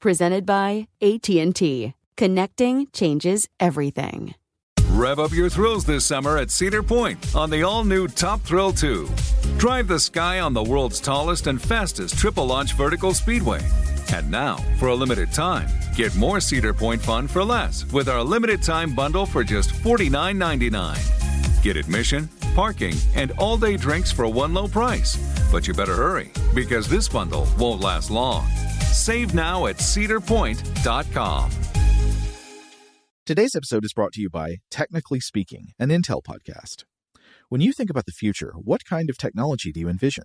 Presented by AT&T. Connecting changes everything. Rev up your thrills this summer at Cedar Point on the all new Top Thrill 2. Drive the sky on the world's tallest and fastest triple launch vertical speedway. And now, for a limited time, get more Cedar Point fun for less with our limited time bundle for just $49.99. Get admission, parking, and all day drinks for one low price. But you better hurry because this bundle won't last long. Save now at cedarpoint.com. Today's episode is brought to you by Technically Speaking, an Intel podcast. When you think about the future, what kind of technology do you envision?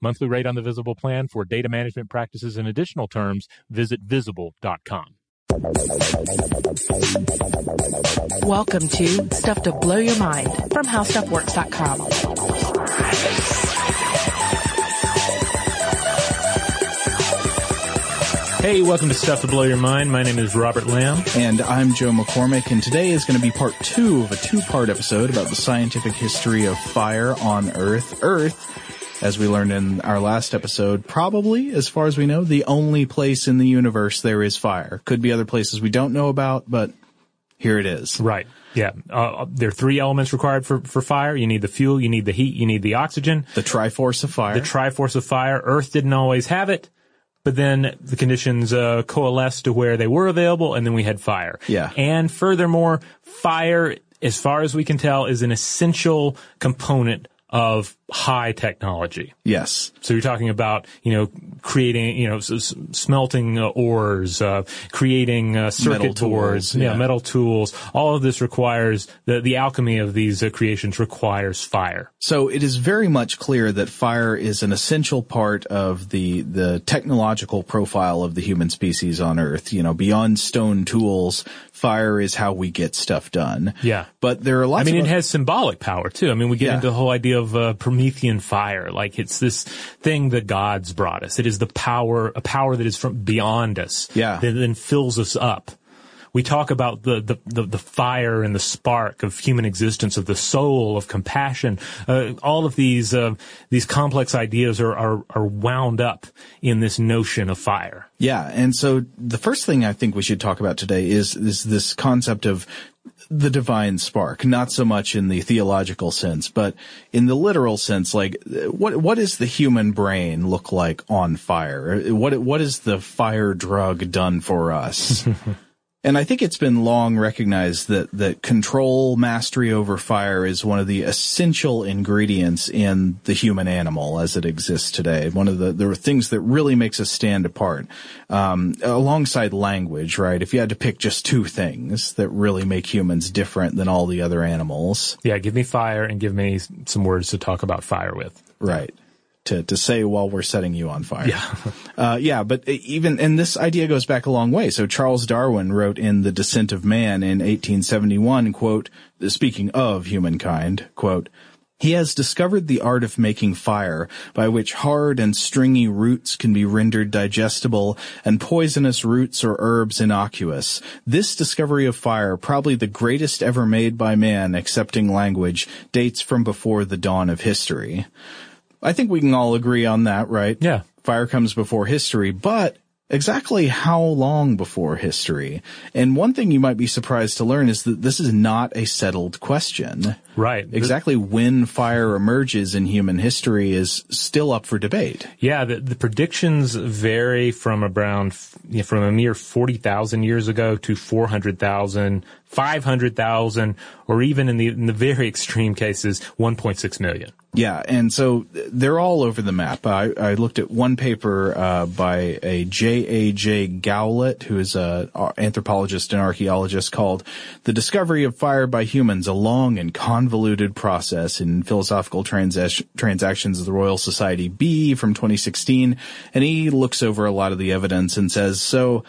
Monthly rate on the Visible plan for data management practices and additional terms, visit visible.com. Welcome to Stuff to Blow Your Mind from HowStuffWorks.com. Hey, welcome to Stuff to Blow Your Mind. My name is Robert Lamb. And I'm Joe McCormick, and today is going to be part two of a two-part episode about the scientific history of fire on Earth. Earth, as we learned in our last episode, probably, as far as we know, the only place in the universe there is fire. Could be other places we don't know about, but here it is. Right. Yeah. Uh, there are three elements required for, for fire. You need the fuel, you need the heat, you need the oxygen. The Triforce of Fire. The Triforce of Fire. Earth didn't always have it, but then the conditions uh, coalesced to where they were available, and then we had fire. Yeah. And furthermore, fire, as far as we can tell, is an essential component of high technology. yes. So you're talking about, you know, creating, you know, smelting uh, ores, uh, creating uh, circuit Metal boards, tools, yeah, yeah. metal tools. All of this requires the the alchemy of these uh, creations requires fire. So it is very much clear that fire is an essential part of the the technological profile of the human species on Earth. You know, beyond stone tools, fire is how we get stuff done. Yeah. But there are lots. I mean, it has symbolic power too. I mean, we get Yeah. into the whole idea of uh, Promethean fire, like it's this thing the gods brought us. It is the power, a power that is from beyond us. Yeah. That then fills us up. We talk about the, the, the, the fire and the spark of human existence, of the soul, of compassion. Uh, all of these, uh, these complex ideas are, are, are wound up in this notion of fire. Yeah, and so the first thing I think we should talk about today is is this concept of the divine spark, not so much in the theological sense, but in the literal sense, like what what does the human brain look like on fire? What what is the fire drug done for us? And I think it's been long recognized that, that control, mastery over fire is one of the essential ingredients in the human animal as it exists today. One of the, the things that really makes us stand apart. Um, alongside language, right? If you had to pick just two things that really make humans different than all the other animals. Yeah, give me fire and give me some words to talk about fire with. Right. To, to say while we're setting you on fire. Yeah. Uh, yeah, but even, and this idea goes back a long way. So Charles Darwin wrote in The Descent of Man in 1871, quote, speaking of humankind, quote, He has discovered the art of making fire, by which hard and stringy roots can be rendered digestible and poisonous roots or herbs innocuous. This discovery of fire, probably the greatest ever made by man, excepting language, dates from before the dawn of history. I think we can all agree on that, right? Yeah. Fire comes before history, but exactly how long before history? And one thing you might be surprised to learn is that this is not a settled question. Right. Exactly when fire emerges in human history is still up for debate. Yeah, the, the predictions vary from around you know, from a mere forty thousand years ago to 400,000, 500,000, or even in the in the very extreme cases, one point six million. Yeah, and so they're all over the map. I, I looked at one paper uh, by a J.A.J. Gowlett, who is an anthropologist and archaeologist, called "The Discovery of Fire by Humans: A Long and Convoluted Process in Philosophical Transac- Transactions of the Royal Society B" from 2016, and he looks over a lot of the evidence and says, "So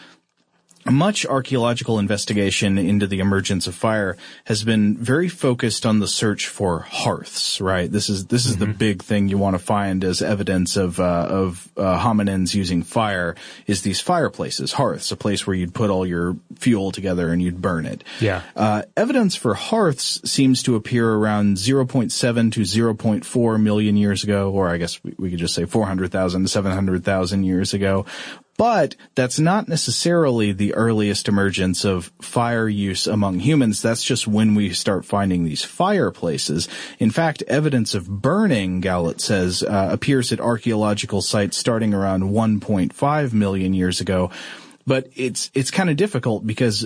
much archaeological investigation into the emergence of fire has been very focused on the search for hearths, right? This is, this is the big thing you want to find as evidence of, uh, of, uh, hominins using fire is these fireplaces, hearths, a place where you'd put all your fuel together and you'd burn it. Yeah. Uh, evidence for hearths seems to appear around 0.7 to 0.4 million years ago, or I guess we, we could just say 400,000 to 700,000 years ago. But that's not necessarily the earliest emergence of fire use among humans. That's just when we start finding these fireplaces. In fact, evidence of burning, Gowlett says, uh, appears at archaeological sites starting around 1.5 million years ago. But it's, it's kind of difficult because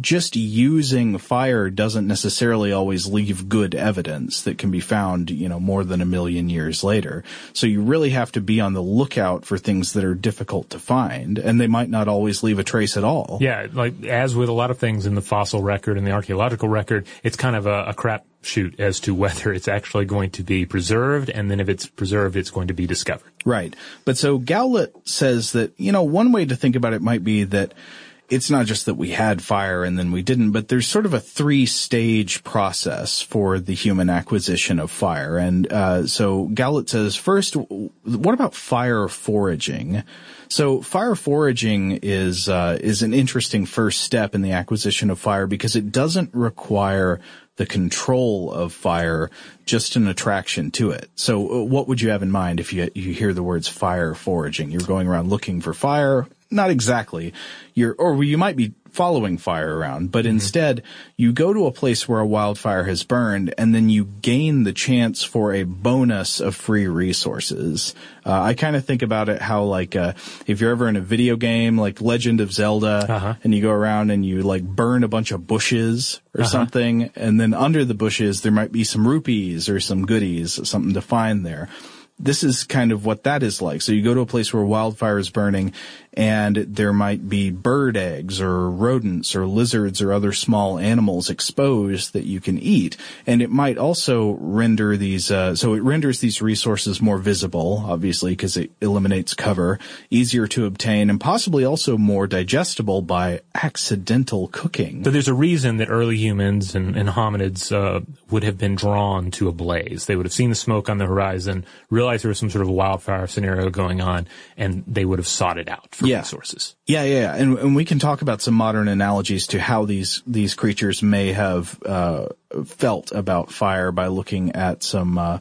just using fire doesn't necessarily always leave good evidence that can be found, you know, more than a million years later. So you really have to be on the lookout for things that are difficult to find, and they might not always leave a trace at all. Yeah, like as with a lot of things in the fossil record and the archaeological record, it's kind of a, a crap shoot as to whether it's actually going to be preserved, and then if it's preserved, it's going to be discovered. Right. But so Gowlett says that, you know, one way to think about it might be that it's not just that we had fire and then we didn't, but there's sort of a three stage process for the human acquisition of fire. And, uh, so Gowlett says first, what about fire foraging? So fire foraging is, uh, is an interesting first step in the acquisition of fire because it doesn't require the control of fire, just an attraction to it. So uh, what would you have in mind if you, you hear the words fire foraging? You're going around looking for fire? Not exactly. You're, or you might be following fire around, but instead you go to a place where a wildfire has burned and then you gain the chance for a bonus of free resources. Uh, I kind of think about it how like, uh, if you're ever in a video game like Legend of Zelda Uh-huh. and you go around and you like burn a bunch of bushes or something and then under the bushes there might be some rupees or some goodies, something to find there this is kind of what that is like. So you go to a place where wildfire is burning and there might be bird eggs or rodents or lizards or other small animals exposed that you can eat. And it might also render these, uh, so it renders these resources more visible, obviously, because it eliminates cover, easier to obtain, and possibly also more digestible by accidental cooking. So there's a reason that early humans and, and hominids uh, would have been drawn to a blaze. They would have seen the smoke on the horizon, realized there was some sort of wildfire scenario going on, and they would have sought it out Yeah. resources. Yeah, yeah, yeah. And, and we can talk about some modern analogies to how these these creatures may have uh, felt about fire by looking at some uh,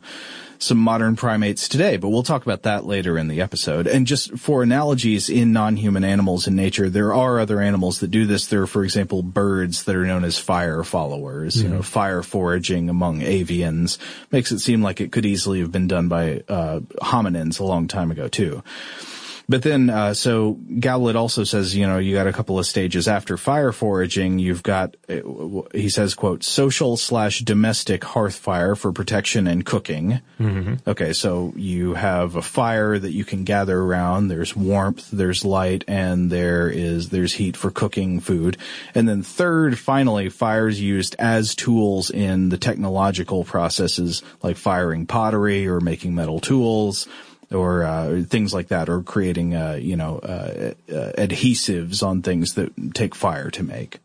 some modern primates today. But we'll talk about that later in the episode. And just for analogies in non-human animals in nature, there are other animals that do this. There are, for example, birds that are known as fire followers. You know, fire foraging among avians makes it seem like it could easily have been done by uh, hominins a long time ago too. But then, uh, so Gowlett also says, you know, you got a couple of stages after fire foraging. You've got, uh, he says, quote, social slash domestic hearth fire for protection and cooking. Mm-hmm. Okay, so you have a fire that you can gather around. There's warmth, there's light, and there is, there's heat for cooking food. And then third, finally, fires used as tools in the technological processes like firing pottery or making metal tools or uh, things like that, or creating, uh, you know, uh, uh, adhesives on things that take fire to make.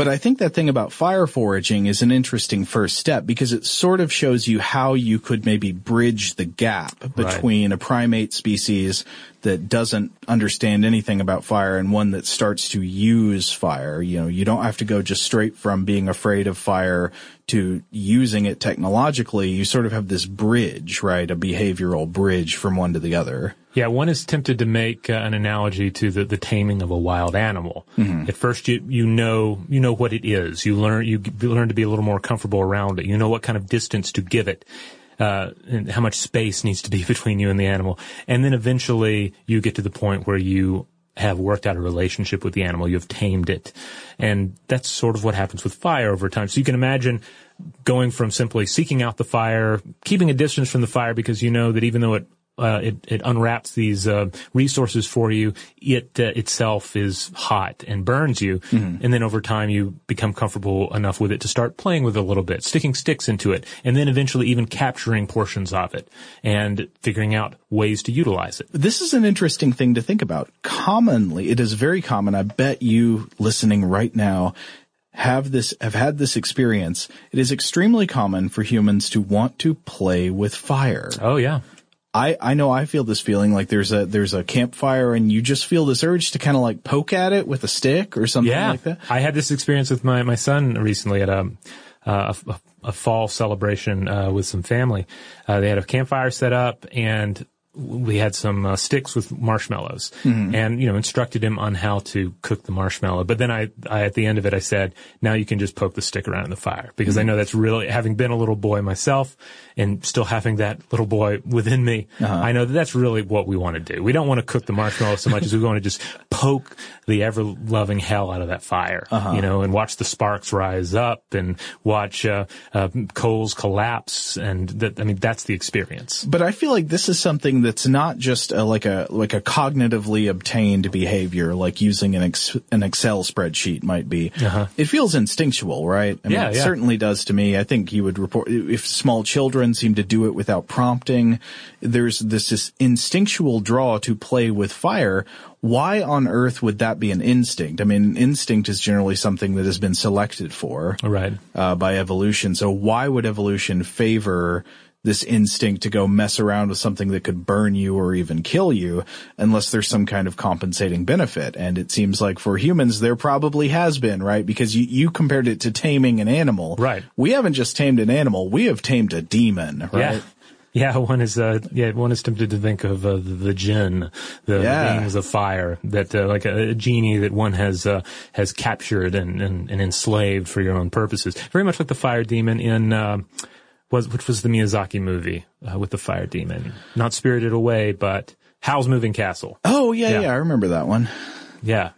But I think that thing about fire foraging is an interesting first step because it sort of shows you how you could maybe bridge the gap between a primate species that doesn't understand anything about fire and one that starts to use fire. You know, you don't have to go just straight from being afraid of fire to using it technologically. You sort of have this bridge, right? A behavioral bridge from one to the other. Yeah, one is tempted to make uh, an analogy to the, the taming of a wild animal. Mm-hmm. At first, you you know you know what it is. You learn you learn to be a little more comfortable around it. You know what kind of distance to give it. Uh, and how much space needs to be between you and the animal. And then eventually you get to the point where you have worked out a relationship with the animal. You've tamed it. And that's sort of what happens with fire over time. So you can imagine going from simply seeking out the fire, keeping a distance from the fire because you know that even though it uh, it, it unwraps these uh, resources for you. It uh, itself is hot and burns you, and then over time you become comfortable enough with it to start playing with it a little bit, sticking sticks into it, and then eventually even capturing portions of it and figuring out ways to utilize it. This is an interesting thing to think about. Commonly, it is very common. I bet you listening right now have this, have had this experience. It is extremely common for humans to want to play with fire. Oh yeah. I, I know I feel this feeling like there's a, there's a campfire and you just feel this urge to kind of like poke at it with a stick or something yeah, like that. I had this experience with my, my son recently at a, uh, a, a fall celebration uh, with some family. Uh, they had a campfire set up and we had some uh, sticks with marshmallows and you know instructed him on how to cook the marshmallow. But then I, I at the end of it i said now you can just poke the stick around in the fire. Because i know that's really having been a little boy myself and still having that little boy within me i know that that's really what we want to do. We don't want to cook the marshmallow so much as we want to just poke the ever loving hell out of that fire you know and watch the sparks rise up and watch uh, uh, coals collapse. And that i mean that's the experience. But I feel like this is something that's not just a, like a like a cognitively obtained behavior, like using an ex, an Excel spreadsheet might be. It feels instinctual, right? I mean, Uh-huh. Yeah, it yeah. certainly does to me. I think you would report if small children seem to do it without prompting. There's this, this instinctual draw to play with fire. Why on earth would that be an instinct? I mean, instinct is generally something that has been selected for right uh, by evolution. So why would evolution favor this instinct to go mess around with something that could burn you or even kill you unless there's some kind of compensating benefit? And it seems like for humans, there probably has been, right? Because you, you compared it to taming an animal. Right. We haven't just tamed an animal. We have tamed a demon, right? Yeah. Yeah, one is uh, yeah, one is tempted to think of uh, the, jinn, the, Yeah. the beings of fire, that uh, like a, a genie that one has uh, has captured and, and, and enslaved for your own purposes. Very much like the fire demon in uh, was which was the Miyazaki movie uh, with the fire demon, not Spirited Away, but Howl's Moving Castle. Oh, yeah, Yeah. yeah, I remember that one. Yeah,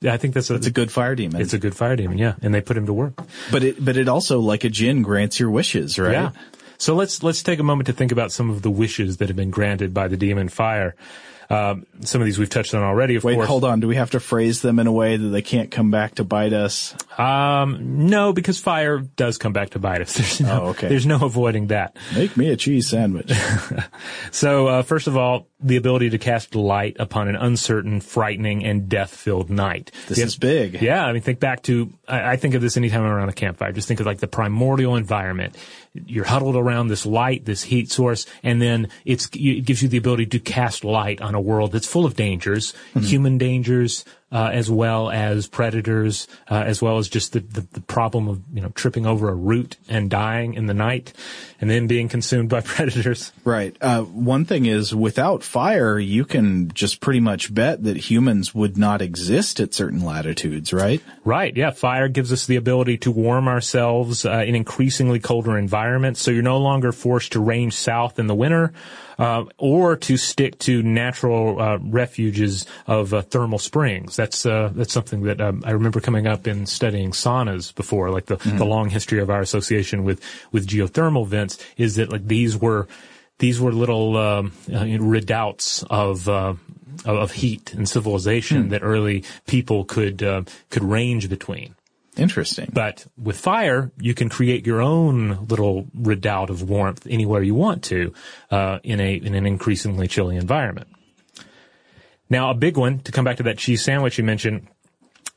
yeah, I think that's a, It's a good fire demon. it's a good fire demon. Yeah, and they put him to work. but it, but it also, like a djinn, grants your wishes, right? Yeah. So let's let's take a moment to think about some of the wishes that have been granted by the demon fire. Um, some of these we've touched on already, of Wait, course. hold on. Do we have to phrase them in a way that they can't come back to bite us? Um, no, because fire does come back to bite us. There's no, Oh, okay. there's no avoiding that. Make me a cheese sandwich. So, uh, first of all, the ability to cast light upon an uncertain, frightening, and death-filled night. This is big. Yeah, I mean, think back to, I, I think of this anytime I'm around a campfire. Just think of like the primordial environment. You're huddled around this light, this heat source, and then it's, it gives you the ability to cast light on a world that's full of dangers, mm-hmm. human dangers, uh, as well as predators, uh, as well as just the, the, the problem of, you know, tripping over a root and dying in the night and then being consumed by predators. Right. Uh, one thing is, without fire, you can just pretty much bet that humans would not exist at certain latitudes, right? Right. Yeah. Fire gives us the ability to warm ourselves uh, in increasingly colder environments. So you're no longer forced to range south in the winter, uh, or to stick to natural uh, refuges of uh, thermal springs. That's uh, that's something that um, I remember coming up in studying saunas before. Like the, the long history of our association with with geothermal vents is that like these were these were little um, uh, redoubts of. Uh, of of heat and civilization that early people could uh, could range between. Interesting. But with fire, you can create your own little redoubt of warmth anywhere you want to uh, in a in an increasingly chilly environment. Now, a big one to come back to that cheese sandwich you mentioned.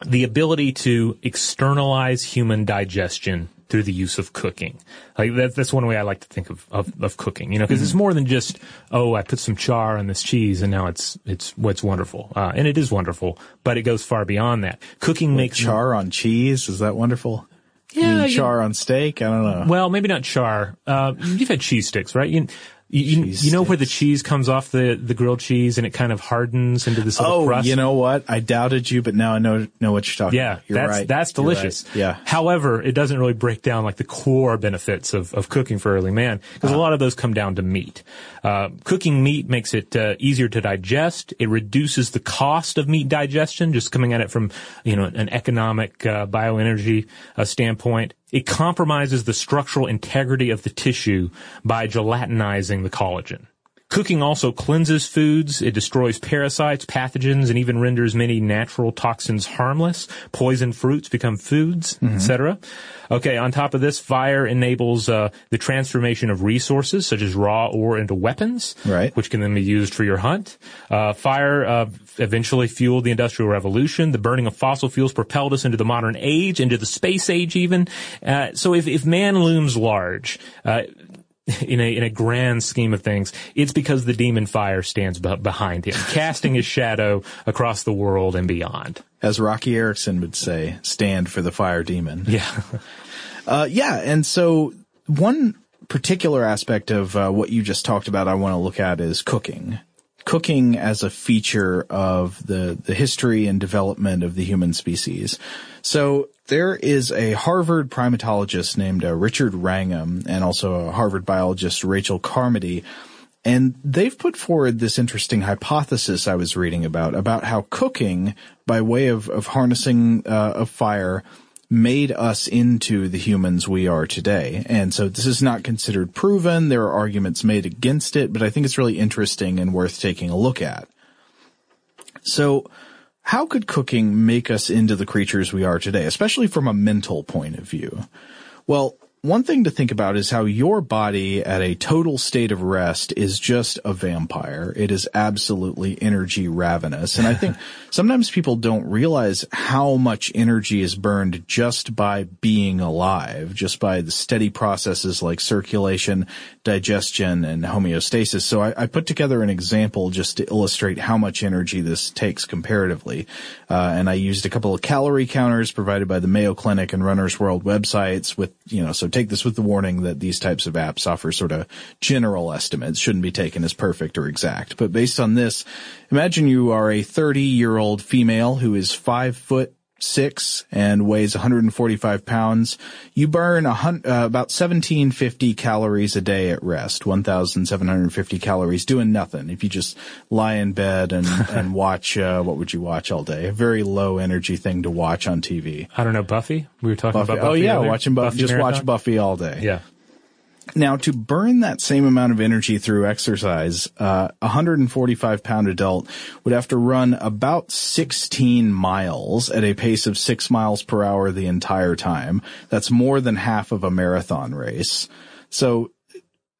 the ability to externalize human digestion through the use of cooking. Like that, that's one way I like to think of, of, of cooking, you know, because it's more than just, oh, I put some char on this cheese and now it's, it's, what's wonderful. Uh, and it is wonderful, but it goes far beyond that. Cooking makes Char on cheese is that wonderful? You Yeah, mean you- char on steak. I don't know. Well, maybe not char. Uh, you've had cheese sticks, right? You, you, you know where the cheese comes off the, the grilled cheese and it kind of hardens into this little Oh, crust. you know what? I doubted you, but now I know know what you're talking Yeah, about. You're that's right. that's You're right. delicious. Yeah. However, it doesn't really break down like the core benefits of, of cooking for early man because a lot of those come down to meat. Uh, cooking meat makes it uh, easier to digest. It reduces the cost of meat digestion, just coming at it from you know an economic uh, bioenergy uh, standpoint. It compromises the structural integrity of the tissue by gelatinizing the collagen. Cooking also cleanses foods. It destroys parasites, pathogens, and even renders many natural toxins harmless. Poisoned fruits become foods, etc. Okay, on top of this, fire enables uh, the transformation of resources such as raw ore into weapons, Right. which can then be used for your hunt. Uh, fire uh, eventually fueled the Industrial Revolution. The burning of fossil fuels propelled us into the modern age, into the space age even. Uh, so if, if man looms large, uh, in a in a grand scheme of things, it's because the demon fire stands be- behind him, casting his shadow across the world and beyond. As Roky Erickson would say, stand for the fire demon. Yeah, Uh, yeah, and so one particular aspect of uh, what you just talked about, I want to look at is cooking. Cooking as a feature of the the history and development of the human species. So there is a Harvard primatologist named uh, Richard Wrangham, and also a Harvard biologist Rachel Carmody. And they've put forward this interesting hypothesis I was reading about, about how cooking by way of, of harnessing uh, a fire made us into the humans we are today. And so this is not considered proven. There are arguments made against it, but I think it's really interesting and worth taking a look at. So how could cooking make us into the creatures we are today, especially from a mental point of view? Well, one thing to think about is how your body at a total state of rest is just a vampire. It is absolutely energy ravenous. And I think sometimes people don't realize how much energy is burned just by being alive, just by the steady processes like circulation, digestion, and homeostasis. So I, I put together an example just to illustrate how much energy this takes comparatively. Uh, and I used a couple of calorie counters provided by the Mayo Clinic and Runner's World websites with, you know, so take this with the warning that these types of apps offer sort of general estimates, shouldn't be taken as perfect or exact. But based on this, imagine you are a 30 year old female who is five foot six and weighs 145 pounds. You burn a hun- uh, about 1750 calories a day at rest, 1,750 calories doing nothing. If you just lie in bed and, and watch, uh, what would you watch all day? A very low energy thing to watch on TV. I don't know Buffy. We were talking Buffy. about Buffy. oh yeah, earlier. watching Buffy. just Marathon? watch Buffy all day. Yeah, Now, to burn that same amount of energy through exercise, uh, a 145 pound adult would have to run about 16 miles at a pace of six miles per hour the entire time. That's more than half of a marathon race. So,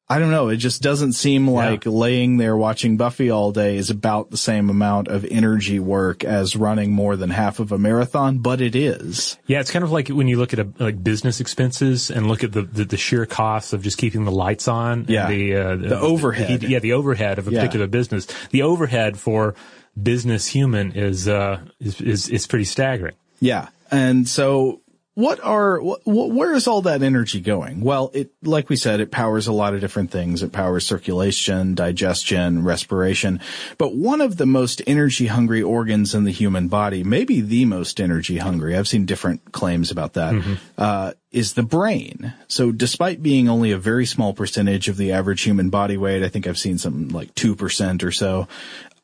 I don't know. It just doesn't seem like laying there watching Buffy all day is about the same amount of energy work as running more than half of a marathon, but it is. yeah. It's kind of like when you look at a, like business expenses and look at the, the, the sheer costs of just keeping the lights on. and Yeah. the uh, The overhead. yeah, the overhead of a Yeah. particular business. The overhead for business human is uh is is, is pretty staggering. Yeah. And so what are, wh- wh- where is all that energy going? Well, it, like we said, it powers a lot of different things. It powers circulation, digestion, respiration. But one of the most energy hungry organs in the human body, maybe the most energy hungry, I've seen different claims about that, uh, is the brain. So despite being only a very small percentage of the average human body weight, I think I've seen something like 2% or so,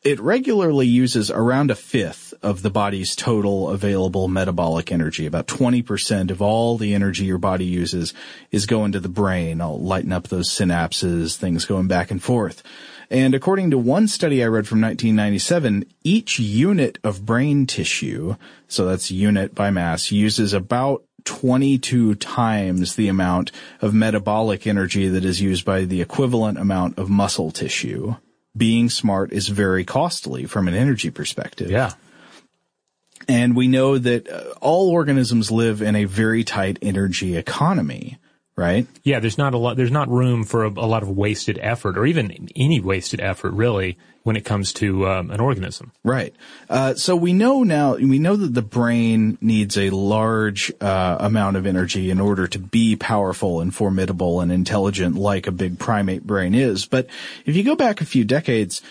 it regularly uses around a fifth of the body's total available metabolic energy. About 20% of all the energy your body uses is going to the brain. I'll lighten up those synapses, things going back and forth. And according to one study I read from 1997, each unit of brain tissue, so that's unit by mass, uses about 22 times the amount of metabolic energy that is used by the equivalent amount of muscle tissue. Being smart is very costly from an energy perspective. Yeah. And we know that uh, all organisms live in a very tight energy economy, right? Yeah, there's not a lot, there's not room for a, a lot of wasted effort or even any wasted effort really when it comes to um, an organism. Right. Uh, so we know now, we know that the brain needs a large uh, amount of energy in order to be powerful and formidable and intelligent like a big primate brain is. But if you go back a few decades,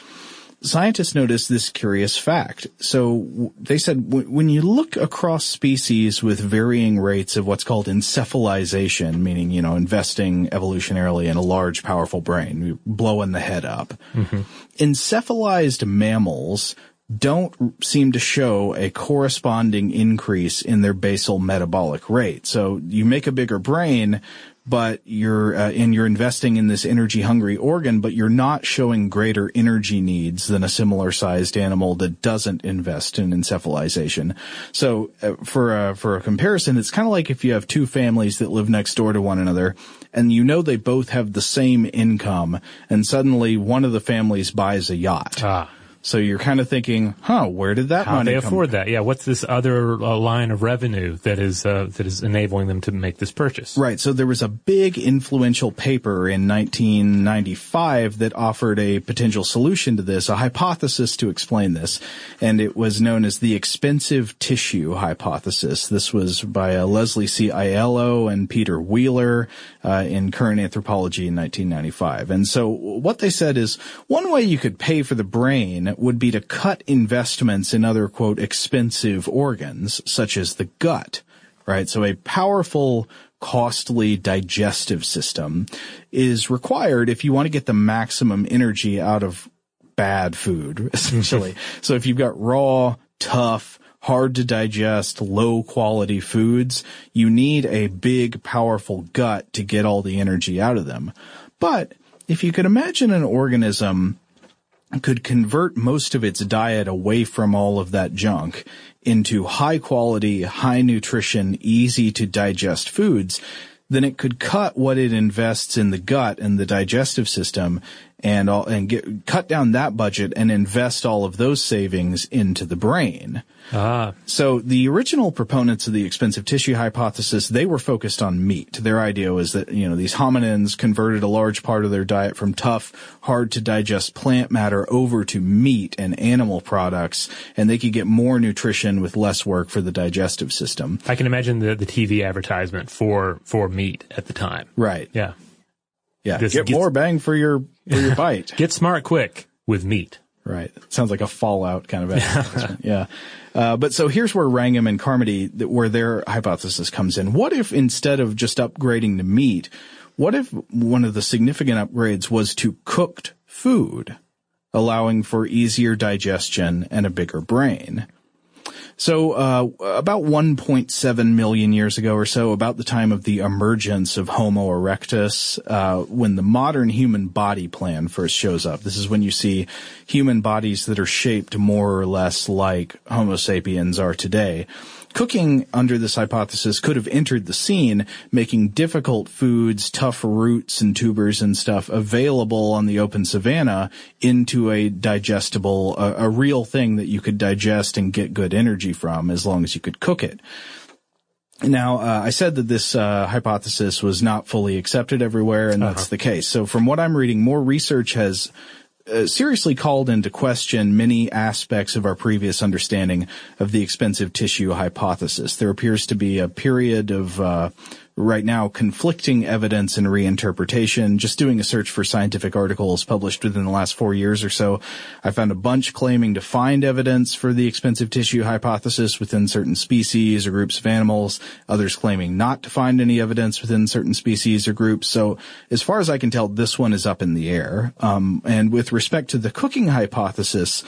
scientists noticed this curious fact. So they said when you look across species with varying rates of what's called encephalization, meaning, you know, investing evolutionarily in a large, powerful brain, blowing the head up, mm-hmm. encephalized mammals don't seem to show a corresponding increase in their basal metabolic rate. So you make a bigger brain, but you're uh, and you're investing in this energy hungry organ, but you're not showing greater energy needs than a similar sized animal that doesn't invest in encephalization. So uh, for a, for a comparison, it's kind of like if you have two families that live next door to one another and you know they both have the same income and suddenly one of the families buys a yacht. Ah. So you're kind of thinking, huh, where did that How money they afford that? Yeah, what's this other uh, line of revenue that is uh, that is enabling them to make this purchase? Right. So there was a big influential paper in 1995 that offered a potential solution to this, a hypothesis to explain this, and it was known as the expensive tissue hypothesis. This was by uh, Leslie C. Aiello and Peter Wheeler uh, in Current Anthropology in 1995. And so what they said is one way you could pay for the brain would be to cut investments in other, quote, expensive organs, such as the gut, right? So a powerful, costly digestive system is required if you want to get the maximum energy out of bad food, essentially. so if you've got raw, tough, hard to digest, low quality foods, you need a big, powerful gut to get all the energy out of them. But if you could imagine an organism could convert most of its diet away from all of that junk into high quality, high nutrition, easy to digest foods, then it could cut what it invests in the gut and the digestive system and all, and get, cut down that budget and invest all of those savings into the brain. Ah. So the original proponents of the expensive tissue hypothesis, they were focused on meat. Their idea was that, you know, these hominins converted a large part of their diet from tough, hard to digest plant matter over to meat and animal products, and they could get more nutrition with less work for the digestive system. I can imagine the, the TV advertisement for, for meat at the time. Right. Yeah. Yeah. This get more bang for your, for your bite. Get smart quick with meat. Right. Sounds like a Fallout kind of advertisement. yeah. Uh, but so here's where Wrangham and Carmody, where their hypothesis comes in. What if instead of just upgrading to meat, what if one of the significant upgrades was to cooked food, allowing for easier digestion and a bigger brain? So, uh, about 1.7 million years ago or so, about the time of the emergence of Homo erectus, uh, when the modern human body plan first shows up. This is when you see human bodies that are shaped more or less like Homo sapiens are today. Cooking under this hypothesis could have entered the scene, making difficult foods, tough roots and tubers and stuff available on the open savanna into a digestible, a, a real thing that you could digest and get good energy from as long as you could cook it. Now, uh, I said that this uh, hypothesis was not fully accepted everywhere, and that's uh-huh. the case. So, from what I'm reading, more research has uh, seriously called into question many aspects of our previous understanding of the expensive tissue hypothesis. There appears to be a period of uh, right now conflicting evidence and reinterpretation. Just doing a search for scientific articles published within the last four years or so, I found a bunch claiming to find evidence for the expensive tissue hypothesis within certain species or groups of animals, others claiming not to find any evidence within certain species or groups. So as far as I can tell, this one is up in the air. Um, and with respect to the cooking hypothesis,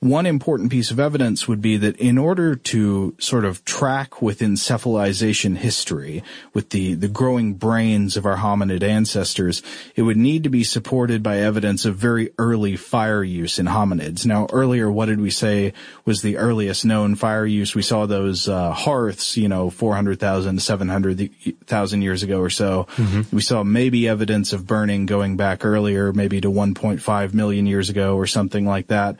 one important piece of evidence would be that in order to sort of track with encephalization history, with the, the growing brains of our hominid ancestors, it would need to be supported by evidence of very early fire use in hominids. Now, earlier, what did we say was the earliest known fire use? We saw those uh, hearths, you know, 400,000 to 700,000 years ago or so. Mm-hmm. We saw maybe evidence of burning going back earlier, maybe to 1.5 million years ago or something like that.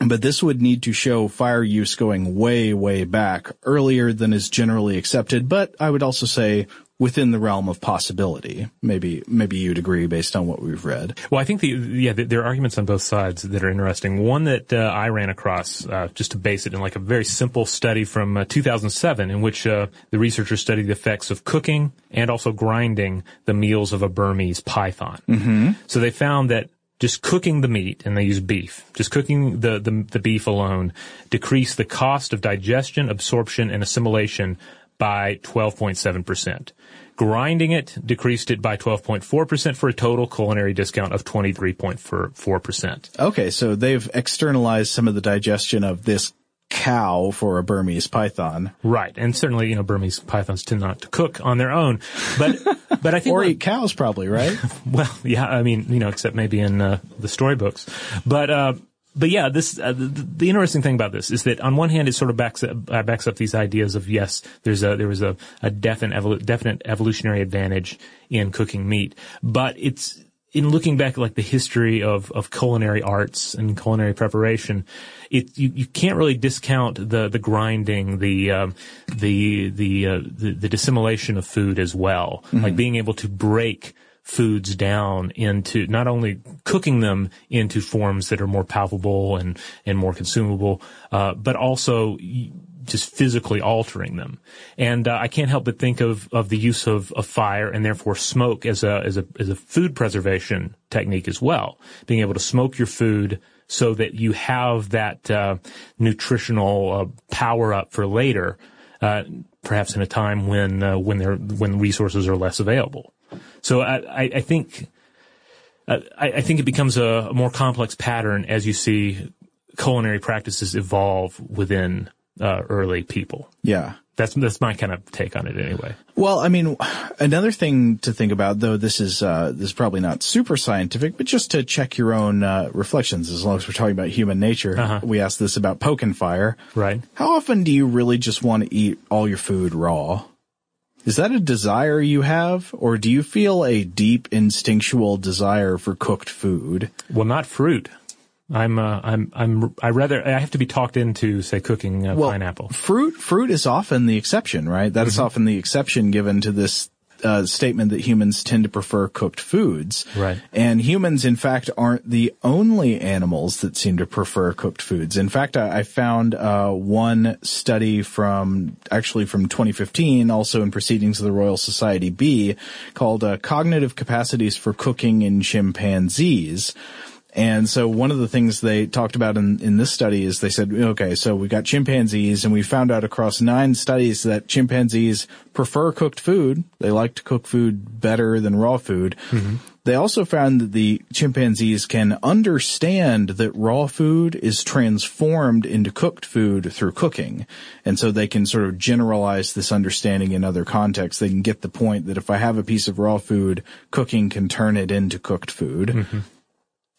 But this would need to show fire use going way, way back earlier than is generally accepted, but I would also say within the realm of possibility. Maybe, maybe you'd agree based on what we've read. Well, I think the yeah, there are arguments on both sides that are interesting. One that uh, I ran across, uh, just to base it in like a very simple study from uh, 2007, in which uh, the researchers studied the effects of cooking and also grinding the meals of a Burmese python. Mm-hmm. So they found that just cooking the meat, and they use beef, just cooking the, the, the beef alone decreased the cost of digestion, absorption, and assimilation by 12.7%. Grinding it decreased it by 12.4% for a total culinary discount of 23.4%. Okay, so they've externalized some of the digestion of this cow for a Burmese python. Right. And certainly, you know, Burmese pythons tend not to cook on their own. But, but I think. or eat cows probably, right? Well, yeah, I mean, you know, except maybe in uh, the storybooks. But, uh, but yeah, this uh, the, the interesting thing about this is that on one hand, it sort of backs up, uh, backs up these ideas of yes, there's a there was a, a definite evolu- definite evolutionary advantage in cooking meat, but it's in looking back at like the history of, of culinary arts and culinary preparation, it you, you can't really discount the the grinding, the um, the the, uh, the the dissimulation of food as well, like being able to break foods down into not only cooking them into forms that are more palpable and and more consumable, uh, but also just physically altering them. And uh, I can't help but think of of the use of, of fire and therefore smoke as a as a as a food preservation technique as well. Being able to smoke your food so that you have that uh, nutritional uh, power up for later, uh, perhaps in a time when uh, when there when resources are less available. So I, I, think uh, I, I think it becomes a, a more complex pattern as you see culinary practices evolve within uh, early people. yeah. That's that's my kind of take on it anyway. Well, I mean, another thing to think about, though, this is uh, this is probably not super scientific, but just to check your own uh, reflections. As long as we're talking about human nature, Uh-huh. we asked this about poking fire. Right. How often do you really just want to eat all your food raw? Is that a desire you have, or do you feel a deep instinctual desire for cooked food? Well, not fruit. I'm uh, I'm I'm I rather I have to be talked into say cooking uh, pineapple. Fruit, fruit is often the exception, right? That is Mm-hmm. often the exception given to this uh, statement that humans tend to prefer cooked foods. Right. And humans, in fact, aren't the only animals that seem to prefer cooked foods. In fact, I, I found uh, one study from actually from 2015, also in Proceedings of the Royal Society B, called uh, "Cognitive Capacities for Cooking in Chimpanzees." And so one of the things they talked about in, in this study is they said, okay, so we got chimpanzees and we found out across nine studies that chimpanzees prefer cooked food. They like to cook food better than raw food. Mm-hmm. They also found that the chimpanzees can understand that raw food is transformed into cooked food through cooking. And so they can sort of generalize this understanding in other contexts. They can get the point that if I have a piece of raw food, cooking can turn it into cooked food. Mm-hmm.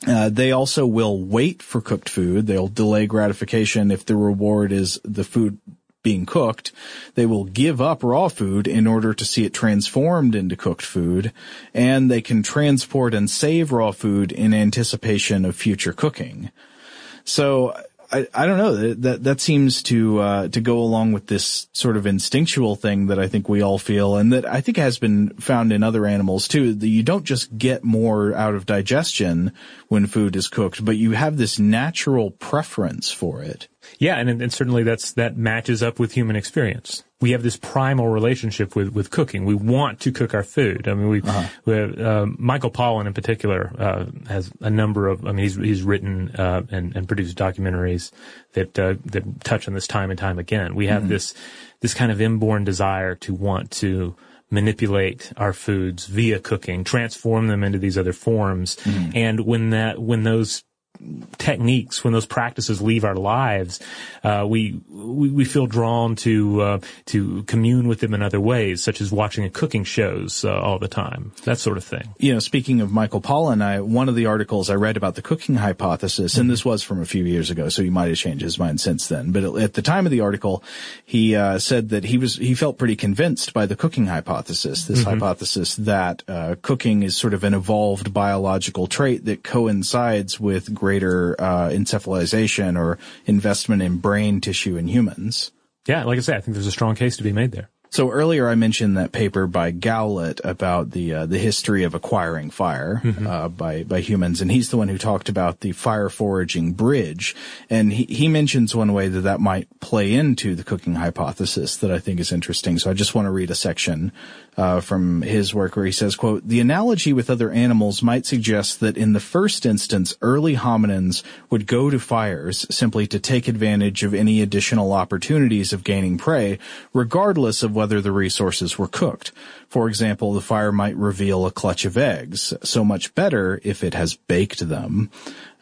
Uh, they also will wait for cooked food. They'll delay gratification if the reward is the food being cooked. They will give up raw food in order to see it transformed into cooked food. And they can transport and save raw food in anticipation of future cooking. So I, I don't know that that, seems to uh, to go along with this sort of instinctual thing that I think we all feel, and that I think has been found in other animals too. That you don't just get more out of digestion when food is cooked, but you have this natural preference for it. Yeah, and, and certainly that's that matches up with human experience. We have this primal relationship with, with cooking. We want to cook our food. I mean, we, we have, um, Michael Pollan in particular uh, has a number of. I mean, he's he's written uh, and and produced documentaries that uh, that touch on this time and time again. We have this this kind of inborn desire to want to manipulate our foods via cooking, transform them into these other forms, and when that when those techniques, when those practices leave our lives, uh, we, we we feel drawn to uh, to commune with them in other ways, such as watching cooking shows uh, all the time, that sort of thing. you know, speaking of Michael Pollan, I, one of the articles I read about the cooking hypothesis, and this was from a few years ago, so he might have changed his mind since then. But at the time of the article, he uh, said that he was he felt pretty convinced by the cooking hypothesis. This hypothesis that uh, cooking is sort of an evolved biological trait that coincides with greater uh, encephalization or investment in brain tissue in humans. Yeah, like I say, I think there's a strong case to be made there. So earlier I mentioned that paper by Gowlett about the uh, the history of acquiring fire Mm-hmm. uh, by by humans, and he's the one who talked about the fire foraging bridge, and he he mentions one way that that might play into the cooking hypothesis that I think is interesting. So I just want to read a section uh, from his work where he says, "quote The analogy with other animals might suggest that in the first instance, early hominins would go to fires simply to take advantage of any additional opportunities of gaining prey, regardless of whether the resources were cooked. For example, the fire might reveal a clutch of eggs, so much better if it has baked them."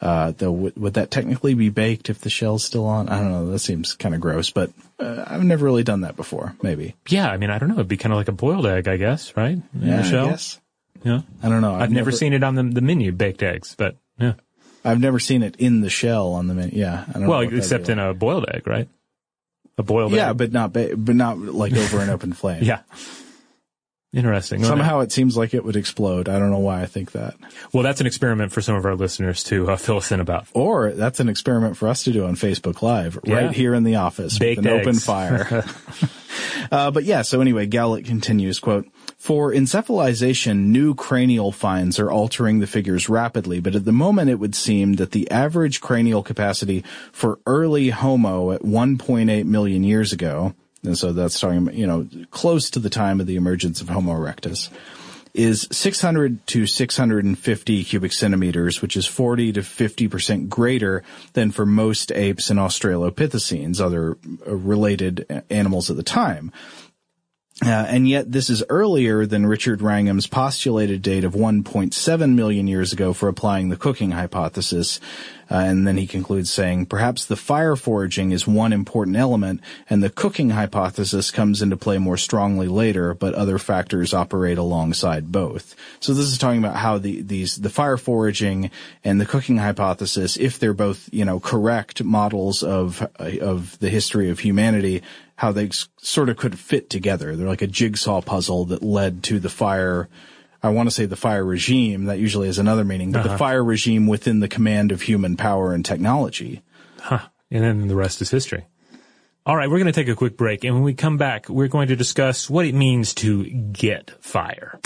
Uh, though, would, would that technically be baked if the shell's still on? I don't know. That seems kind of gross, but uh, I've never really done that before. Maybe. Yeah, I mean, I don't know. It'd be kind of like a boiled egg, I guess, right? In Yeah, the shell. I guess. Yeah. I don't know. I've, never, seen it on the, the menu, baked eggs, but yeah. I've never seen it in the shell on the menu. Yeah. I don't Well, except in a boiled egg, right? A boiled yeah, egg. but not ba- but not like over an open flame. Yeah. Interesting. Somehow it seems like it would explode. I don't know why I think that. Well, that's an experiment for some of our listeners to uh, fill us in about. Or that's an experiment for us to do on Facebook Live Yeah. right here in the office Baked with an open fire. uh, but yeah, so anyway, Gowlett continues, quote, for encephalization, new cranial finds are altering the figures rapidly, but at the moment it would seem that the average cranial capacity for early Homo at 1.8 million years ago, and so that's talking you know, close to the time of the emergence of Homo erectus, is 600 to 650 cubic centimeters, which is 40 to 50% greater than for most apes and Australopithecines, other uh, related animals at the time. Uh, and yet this is earlier than Richard Wrangham's postulated date of 1.7 million years ago for applying the cooking hypothesis. Uh, and then he concludes saying, perhaps the fire foraging is one important element and the cooking hypothesis comes into play more strongly later, but other factors operate alongside both. So this is talking about how the, these, the fire foraging and the cooking hypothesis, if they're both, you know, correct models of, of the history of humanity, how they sort of could fit together. They're like a jigsaw puzzle that led to the fire. I want to say the fire regime. That usually has another meaning, but the uh-huh. fire regime within the command of human power and technology. And then the rest is history. All right, we're going to take a quick break. And when we come back, we're going to discuss what it means to get fire.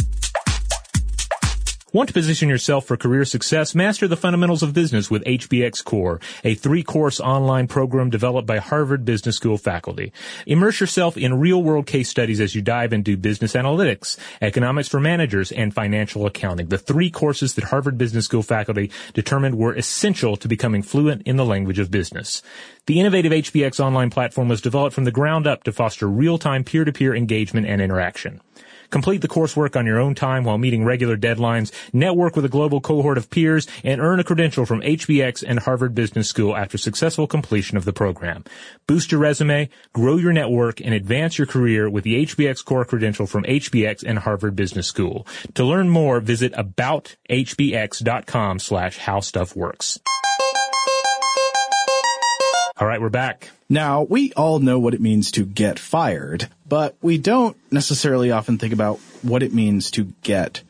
Want to position yourself for career success? Master the fundamentals of business with HBX Core, a three-course online program developed by Harvard Business School faculty. Immerse yourself in real-world case studies as you dive into business analytics, economics for managers, and financial accounting. The three courses that Harvard Business School faculty determined were essential to becoming fluent in the language of business. The innovative HBX online platform was developed from the ground up to foster real-time peer-to-peer engagement and interaction. Complete the coursework on your own time while meeting regular deadlines, network with a global cohort of peers, and earn a credential from HBX and Harvard Business School after successful completion of the program. Boost your resume, grow your network, and advance your career with the HBX core credential from HBX and Harvard Business School. To learn more, visit abouthbx.com slash how stuff works. All right, we're back. Now, we all know what it means to get fired, but we don't necessarily often think about what it means to get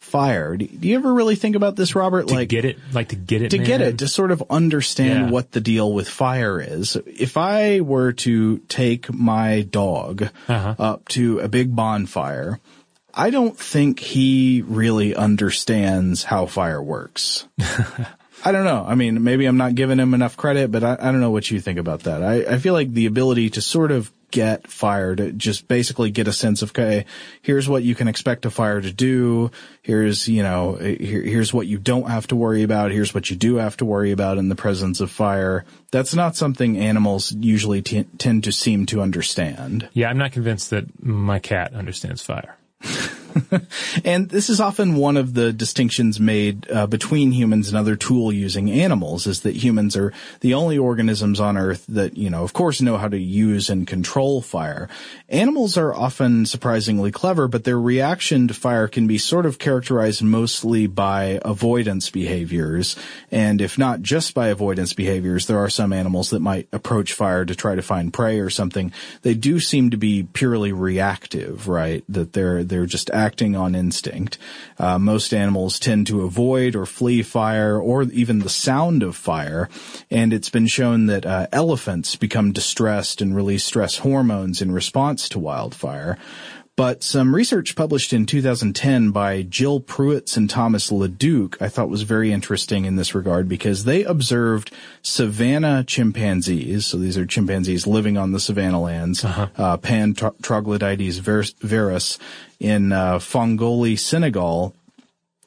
fired. Do you ever really think about this, Robert? To like get it, like to get it, to get it, to sort of understand Yeah. what the deal with fire is. If I were to take my dog Uh-huh. up to a big bonfire, I don't think he really understands how fire works. I don't know. I mean, maybe I'm not giving him enough credit, but I, I don't know what you think about that. I, I feel like the ability to sort of get fire to just basically get a sense of, okay, here's what you can expect a fire to do. Here's, you know, here, here's what you don't have to worry about. Here's what you do have to worry about in the presence of fire. That's not something animals usually t- tend to seem to understand. Yeah, I'm not convinced that my cat understands fire. And this is often one of the distinctions made uh, between humans and other tool using animals is that humans are the only organisms on earth that, you know, of course know how to use and control fire. Animals are often surprisingly clever, but their reaction to fire can be sort of characterized mostly by avoidance behaviors. And if not just by avoidance behaviors, there are some animals that might approach fire to try to find prey or something. They do seem to be purely reactive, right? That they're, they're just on instinct. Uh, most animals tend to avoid or flee fire or even the sound of fire. And it's been shown that uh, elephants become distressed and release stress hormones in response to wildfire. But some research published in 2010 by Jill Pruetz and Thomas LaDuke I thought was very interesting in this regard because they observed savanna chimpanzees. So these are chimpanzees living on the savanna lands, uh-huh. uh, Pan troglodytes verus in uh, Fongoli, Senegal.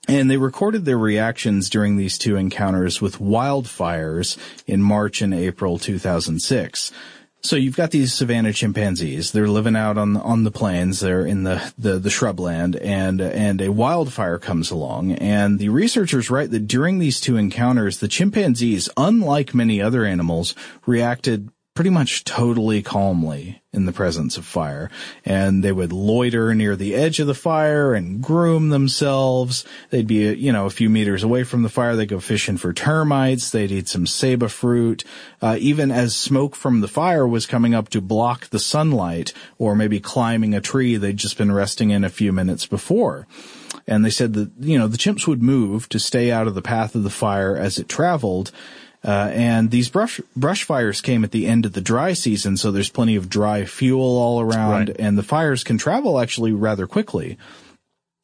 And they recorded their reactions during these two encounters with wildfires in March and April 2006. So you've got these savanna chimpanzees. They're living out on the, on the plains. They're in the, the, the shrubland and, and a wildfire comes along. And the researchers write that during these two encounters, the chimpanzees, unlike many other animals, reacted pretty much totally calmly in the presence of fire. And they would loiter near the edge of the fire and groom themselves. They'd be, you know, a few meters away from the fire. They'd go fishing for termites. They'd eat some ceiba fruit. Uh, even as smoke from the fire was coming up to block the sunlight or maybe climbing a tree they'd just been resting in a few minutes before. And they said that, you know, the chimps would move to stay out of the path of the fire as it traveled uh, and these brush brush fires came at the end of the dry season, so there's plenty of dry fuel all around, right. and the fires can travel actually rather quickly.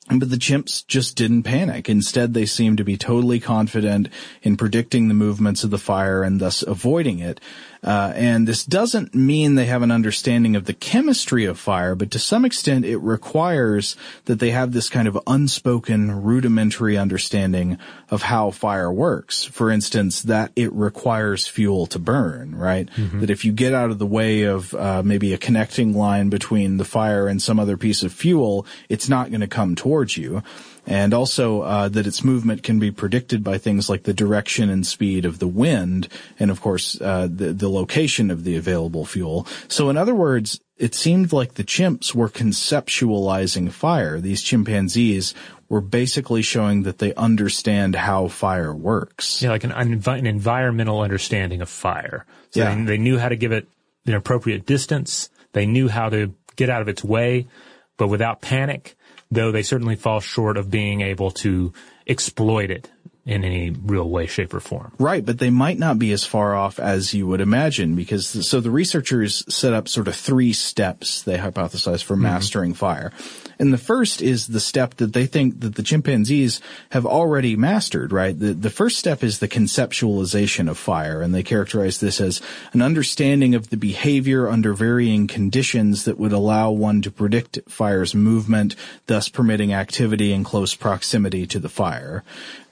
But the chimps just didn't panic. Instead, they seemed to be totally confident in predicting the movements of the fire and thus avoiding it. Uh, and this doesn't mean they have an understanding of the chemistry of fire, but to some extent it requires that they have this kind of unspoken rudimentary understanding of how fire works. For instance, that it requires fuel to burn, right? Mm-hmm. That if you get out of the way of uh, maybe a connecting line between the fire and some other piece of fuel, it's not going to come towards you and also uh, that its movement can be predicted by things like the direction and speed of the wind, and of course uh, the the location of the available fuel. So, in other words, it seemed like the chimps were conceptualizing fire. These chimpanzees were basically showing that they understand how fire works. Yeah, like an, an environmental understanding of fire. So yeah. they, they knew how to give it an appropriate distance. They knew how to get out of its way, but without panic though they certainly fall short of being able to exploit it in any real way, shape, or form. Right, but they might not be as far off as you would imagine because so the researchers set up sort of three steps they hypothesize for mm-hmm. mastering fire. And the first is the step that they think that the chimpanzees have already mastered, right? The, the first step is the conceptualization of fire, and they characterize this as an understanding of the behavior under varying conditions that would allow one to predict fire's movement, thus permitting activity in close proximity to the fire.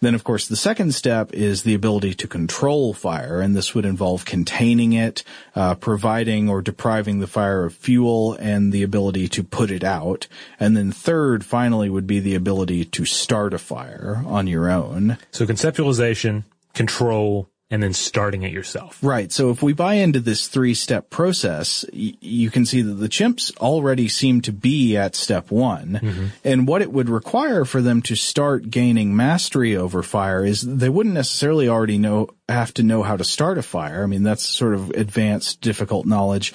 Then, of course, the second step is the ability to control fire, and this would involve containing it, uh, providing or depriving the fire of fuel, and the ability to put it out. And then third, finally, would be the ability to start a fire on your own. So conceptualization, control, and then starting it yourself. Right. So if we buy into this three step process, y- you can see that the chimps already seem to be at step one. Mm-hmm. And what it would require for them to start gaining mastery over fire is they wouldn't necessarily already know, have to know how to start a fire. I mean, that's sort of advanced, difficult knowledge.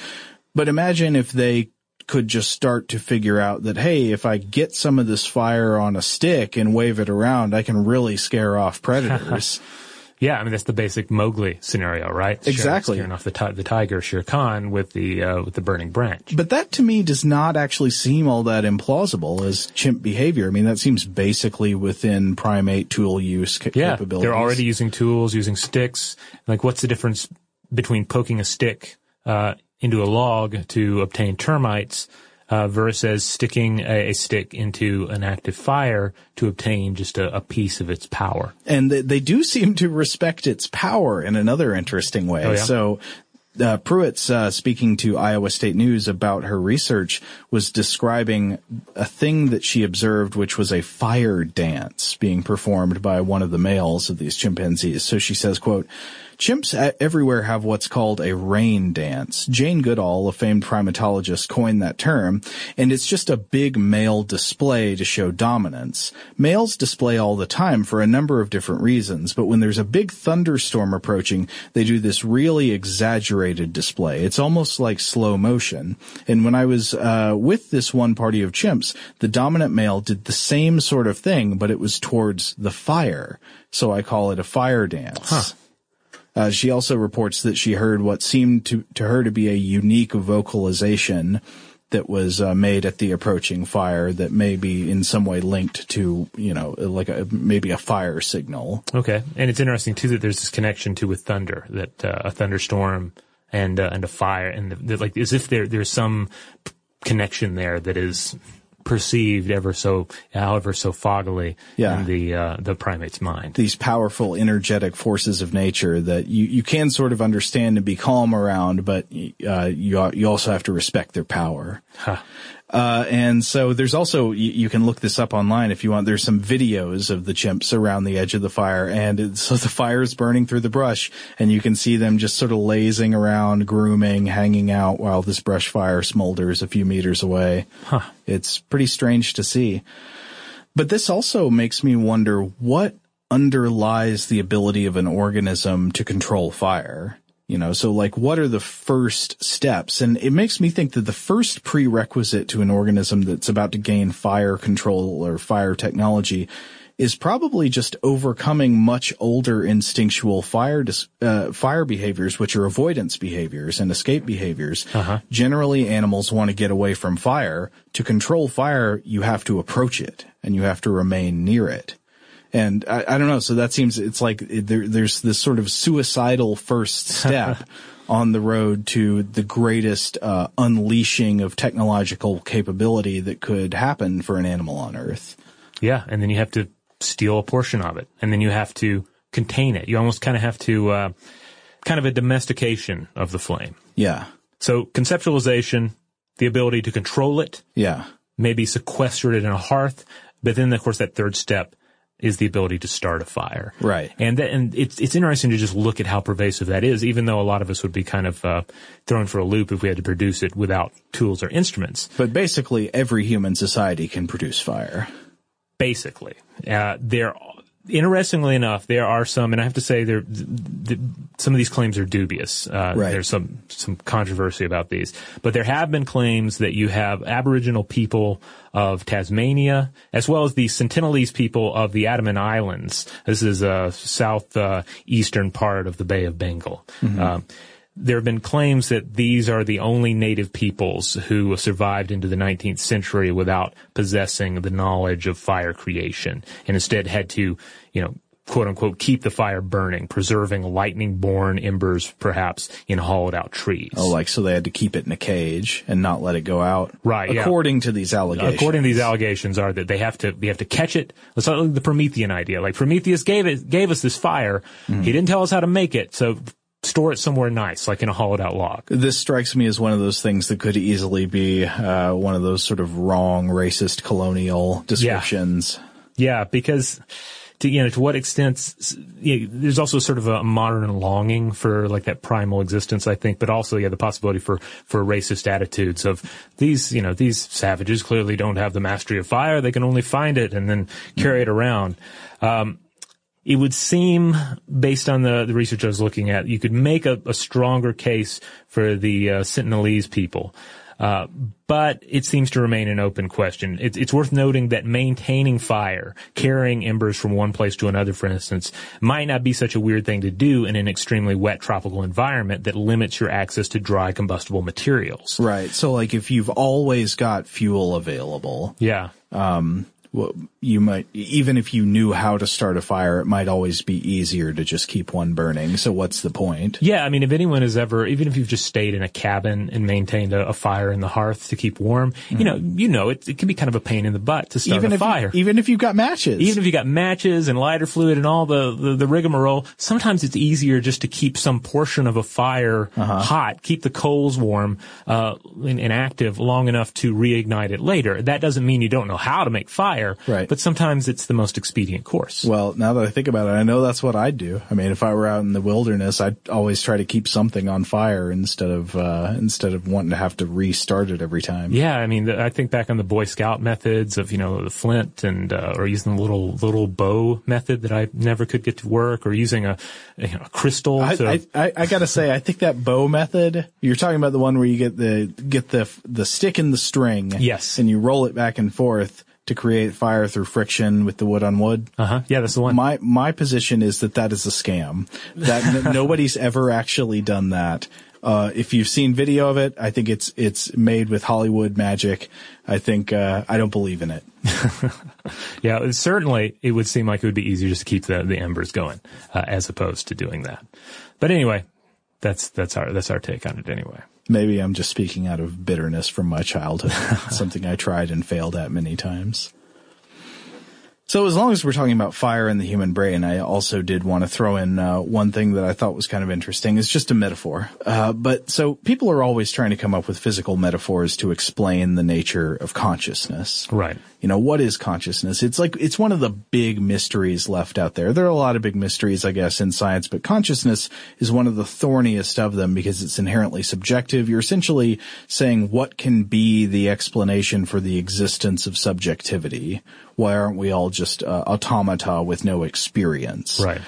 But imagine if they could just start to figure out that, hey, if I get some of this fire on a stick and wave it around, I can really scare off predators. Yeah, I mean that's the basic Mowgli scenario, right? Exactly. Scaring off the, t- the tiger Shere Khan with the uh, with the burning branch. But that to me does not actually seem all that implausible as chimp behavior. I mean that seems basically within primate tool use ca- yeah, capabilities. They're already using tools, using sticks. Like, what's the difference between poking a stick uh, into a log to obtain termites? uh, versus sticking a, a, stick into an active fire to obtain just a, a piece of its power. And they, they, do seem to respect its power in another interesting way. Oh, yeah? So uh, Pruetz, uh, speaking to Iowa State News about her research, was describing a thing that she observed, which was a fire dance being performed by one of the males of these chimpanzees. So she says, quote, Chimps everywhere have what's called a rain dance. Jane Goodall, a famed primatologist, coined that term, and it's just a big male display to show dominance. Males display all the time for a number of different reasons, but when there's a big thunderstorm approaching, they do this really exaggerated display. It's almost like slow motion. And when I was uh, with this one party of chimps, the dominant male did the same sort of thing, but it was towards the fire. So I call it a fire dance. Uh, she also reports that she heard what seemed to, to her to be a unique vocalization that was uh, made at the approaching fire that may be in some way linked to, you know, like a, maybe a fire signal. Okay, and it's interesting too that there's this connection to with thunder, that uh, a thunderstorm and uh, and a fire, and the, the, like as if there there's some connection there that is perceived ever so, however so foggily Yeah. in the uh, the primate's mind. These powerful, energetic forces of nature that you, you can sort of understand and be calm around, but uh, you you also have to respect their power. Huh. Uh, and so there's also, you, you can look this up online if you want. There's some videos of the chimps around the edge of the fire and so the fire is burning through the brush and you can see them just sort of lazing around, grooming, hanging out while this brush fire smolders a few meters away. Huh. It's pretty strange to see. But this also makes me wonder what underlies the ability of an organism to control fire. You know, so like what are the first steps? And it makes me think that the first prerequisite to an organism that's about to gain fire control or fire technology is probably just overcoming much older instinctual fire dis- uh, fire behaviors, which are avoidance behaviors and escape behaviors. Generally, animals want to get away from fire. To control fire, you have to approach it and you have to remain near it. And I, I don't know. So that seems it's like there, there's this sort of suicidal first step on the road to the greatest uh, unleashing of technological capability that could happen for an animal on Earth. Yeah, and then you have to steal a portion of it, and then you have to contain it. You almost kind of have to, uh, kind of a domestication of the flame. Yeah, So conceptualization, the ability to control it, yeah, maybe sequester it in a hearth, but then of course that third step is the ability to start a fire. Right. And that, and it's it's interesting to just look at how pervasive that is, even though a lot of us would be kind of uh, thrown for a loop if we had to produce it without tools or instruments. but basically every human society can produce fire. basically. Uh, there, interestingly enough, there are some, and I have to say, there, th- th- some of these claims are dubious. Uh, Right. There's some some controversy about these, but there have been claims that you have Aboriginal people of Tasmania, as well as the Sentinelese people of the Andaman Islands. This is a south uh, eastern part of the Bay of Bengal. Um, there have been claims that these are the only native peoples who survived into the 19th century without possessing the knowledge of fire creation and instead had to, you know, quote unquote, keep the fire burning, preserving lightning born embers perhaps in hollowed out trees. Oh, like so they had to keep it in a cage and not let it go out. Right, yeah. According to these allegations. According to these allegations, are that they have to they have to catch it. It's like the Promethean idea. Like Prometheus gave it gave us this fire. Mm-hmm. He didn't tell us how to make it, so store it somewhere nice, like in a hollowed out log. This strikes me as one of those things that could easily be uh, one of those sort of wrong, racist, colonial descriptions. Yeah, because to you know to what extent s- yeah, there's also sort of a modern longing for like that primal existence, I think, but also yeah the possibility for for racist attitudes of these you know these savages clearly don't have the mastery of fire; they can only find it and then carry it around. Um, it would seem, based on the, the research I was looking at, you could make a, a stronger case for the uh, Sentinelese people. Uh, but it seems to remain an open question. It's, it's worth noting that maintaining fire, carrying embers from one place to another, for instance, might not be such a weird thing to do in an extremely wet tropical environment that limits your access to dry combustible materials. Right. So like if you've always got fuel available, Yeah. Well, you might, even if you knew how to start a fire, it might always be easier to just keep one burning. So what's the point? Yeah, I mean, if anyone has ever, even if you've just stayed in a cabin and maintained a, a fire in the hearth to keep warm, you know, you know, it, it can be kind of a pain in the butt to start even a if fire. You, even if you've got matches. even if you got matches and lighter fluid and all the, the, the rigmarole, sometimes it's easier just to keep some portion of a fire hot, keep the coals warm uh, and, and active long enough to reignite it later. That doesn't mean you don't know how to make fire. Right. But sometimes it's the most expedient course. Well, now that I think about it, I know that's what I'd do. I mean, if I were out in the wilderness, I'd always try to keep something on fire instead of uh, instead of wanting to have to restart it every time. Yeah, I mean, I think back on the Boy Scout methods of you know the flint and uh, or using the little little bow method that I never could get to work, or using a, you know, a crystal. I, to, I, I, I gotta say, I think that bow method, you're talking about the one where you get the, get the, the stick and the string. Yes. And you roll it back and forth to create fire through friction with the wood on wood. uh huh. Yeah, that's the one. My, my position is that that is a scam. That n- nobody's ever actually done that. Uh, if you've seen video of it, I think it's, it's made with Hollywood magic. I think, uh, I don't believe in it. Yeah, it- certainly it would seem like it would be easier just to keep the, the embers going, uh, as opposed to doing that. But anyway, that's, that's our, that's our take on it anyway. Maybe I'm just speaking out of bitterness from my childhood. something I tried and failed at many times. So as long as we're talking about fire in the human brain, I also did want to throw in uh, one thing that I thought was kind of interesting. It's just a metaphor. Uh, but so people are always trying to come up with physical metaphors to explain the nature of consciousness. Right. You know, what is consciousness? It's like, it's one of the big mysteries left out there. There are a lot of big mysteries, I guess, in science, but consciousness is one of the thorniest of them because it's inherently subjective. You're essentially saying what can be the explanation for the existence of subjectivity? Why aren't we all just uh, automata with no experience? Right.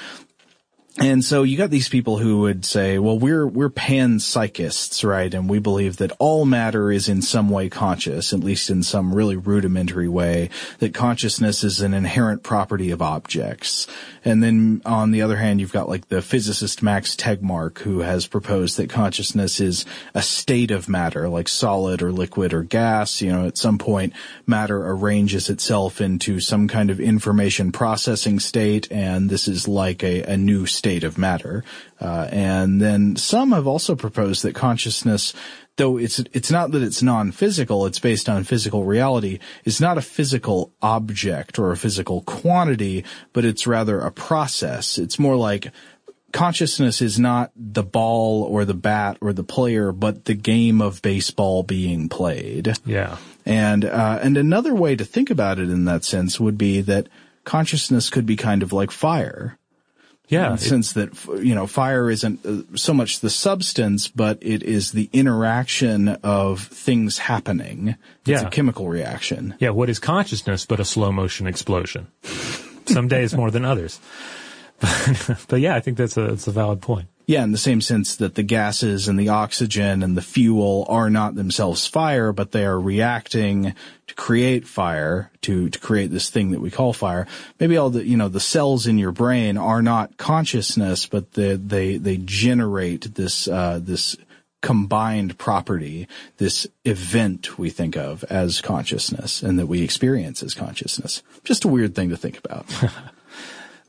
And so you got these people who would say, well, we're, we're panpsychists, right? And we believe that all matter is in some way conscious, at least in some really rudimentary way, that consciousness is an inherent property of objects. And then on the other hand, you've got like the physicist Max Tegmark who has proposed that consciousness is a state of matter, like solid or liquid or gas. You know, at some point, matter arranges itself into some kind of information processing state, and this is like a, a new state of matter. Uh, and then some have also proposed that consciousness though it's it's not that it's non-physical, it's based on physical reality. It's not a physical object or a physical quantity, but it's rather a process. It's more like consciousness is not the ball or the bat or the player, but the game of baseball being played. Yeah. And uh, and another way to think about it in that sense would be that consciousness could be kind of like fire Yeah. in the sense that you know fire isn't uh, so much the substance, but it is the interaction of things happening. It's Yeah. a chemical reaction. Yeah, what is consciousness but a slow motion explosion? Some days more than others. But, but yeah, I think that's a, that's a valid point. Yeah, in the same sense that the gases and the oxygen and the fuel are not themselves fire, but they are reacting to create fire, to, to create this thing that we call fire. Maybe all the, you know, the cells in your brain are not consciousness, but they, they, they generate this, uh, this combined property, this event we think of as consciousness and that we experience as consciousness. Just a weird thing to think about.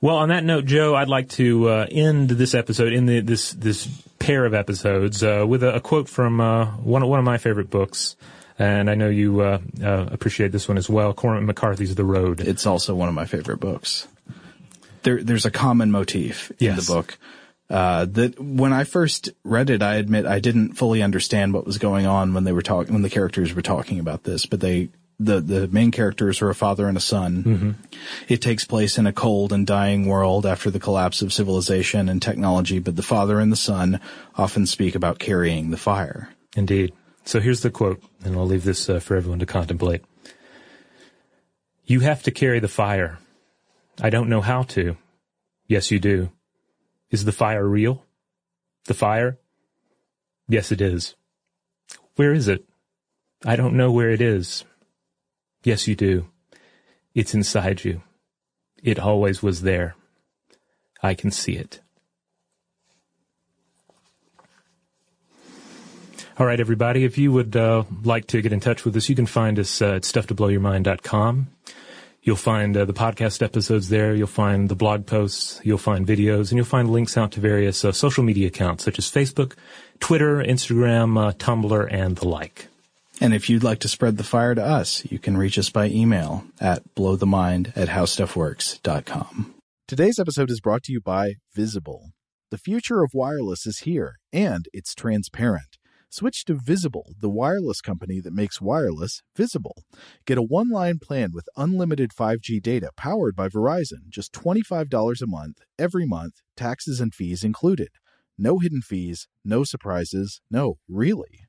Well, on that note, Joe, I'd like to uh, end this episode in the, this this pair of episodes uh, with a, a quote from uh, one of, one of my favorite books, and I know you uh, uh, appreciate this one as well. Cormac McCarthy's The Road. It's also one of my favorite books. There, there's a common motif in Yes. the book. Uh, that when I first read it, I admit I didn't fully understand what was going on when they were talking, when the characters were talking about this, but they, the, the main characters are a father and a son. It takes place in a cold and dying world after the collapse of civilization and technology, but the father and the son often speak about carrying the fire. Indeed. So here's the quote, and I'll leave this uh, for everyone to contemplate. You have to carry the fire. I don't know how to. Yes, you do. Is the fire real? The fire? Yes, it is. Where is it? I don't know where it is. Yes, you do. It's inside you. It always was there. I can see it. All right, everybody. If you would uh, like to get in touch with us, you can find us uh, at stufftoblowyourmind.com. You'll find uh, the podcast episodes there. You'll find the blog posts. You'll find videos, and you'll find links out to various uh, social media accounts such as Facebook, Twitter, Instagram, uh, Tumblr, and the like. And if you'd like to spread the fire to us, you can reach us by email at blowthemind at howstuffworks.com. Today's episode is brought to you by Visible. The future of wireless is here, and it's transparent. Switch to Visible, the wireless company that makes wireless visible. Get a one line plan with unlimited 5G data powered by Verizon, just $25 a month, every month, taxes and fees included. No hidden fees, no surprises, no, really.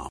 com.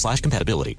slash compatibility.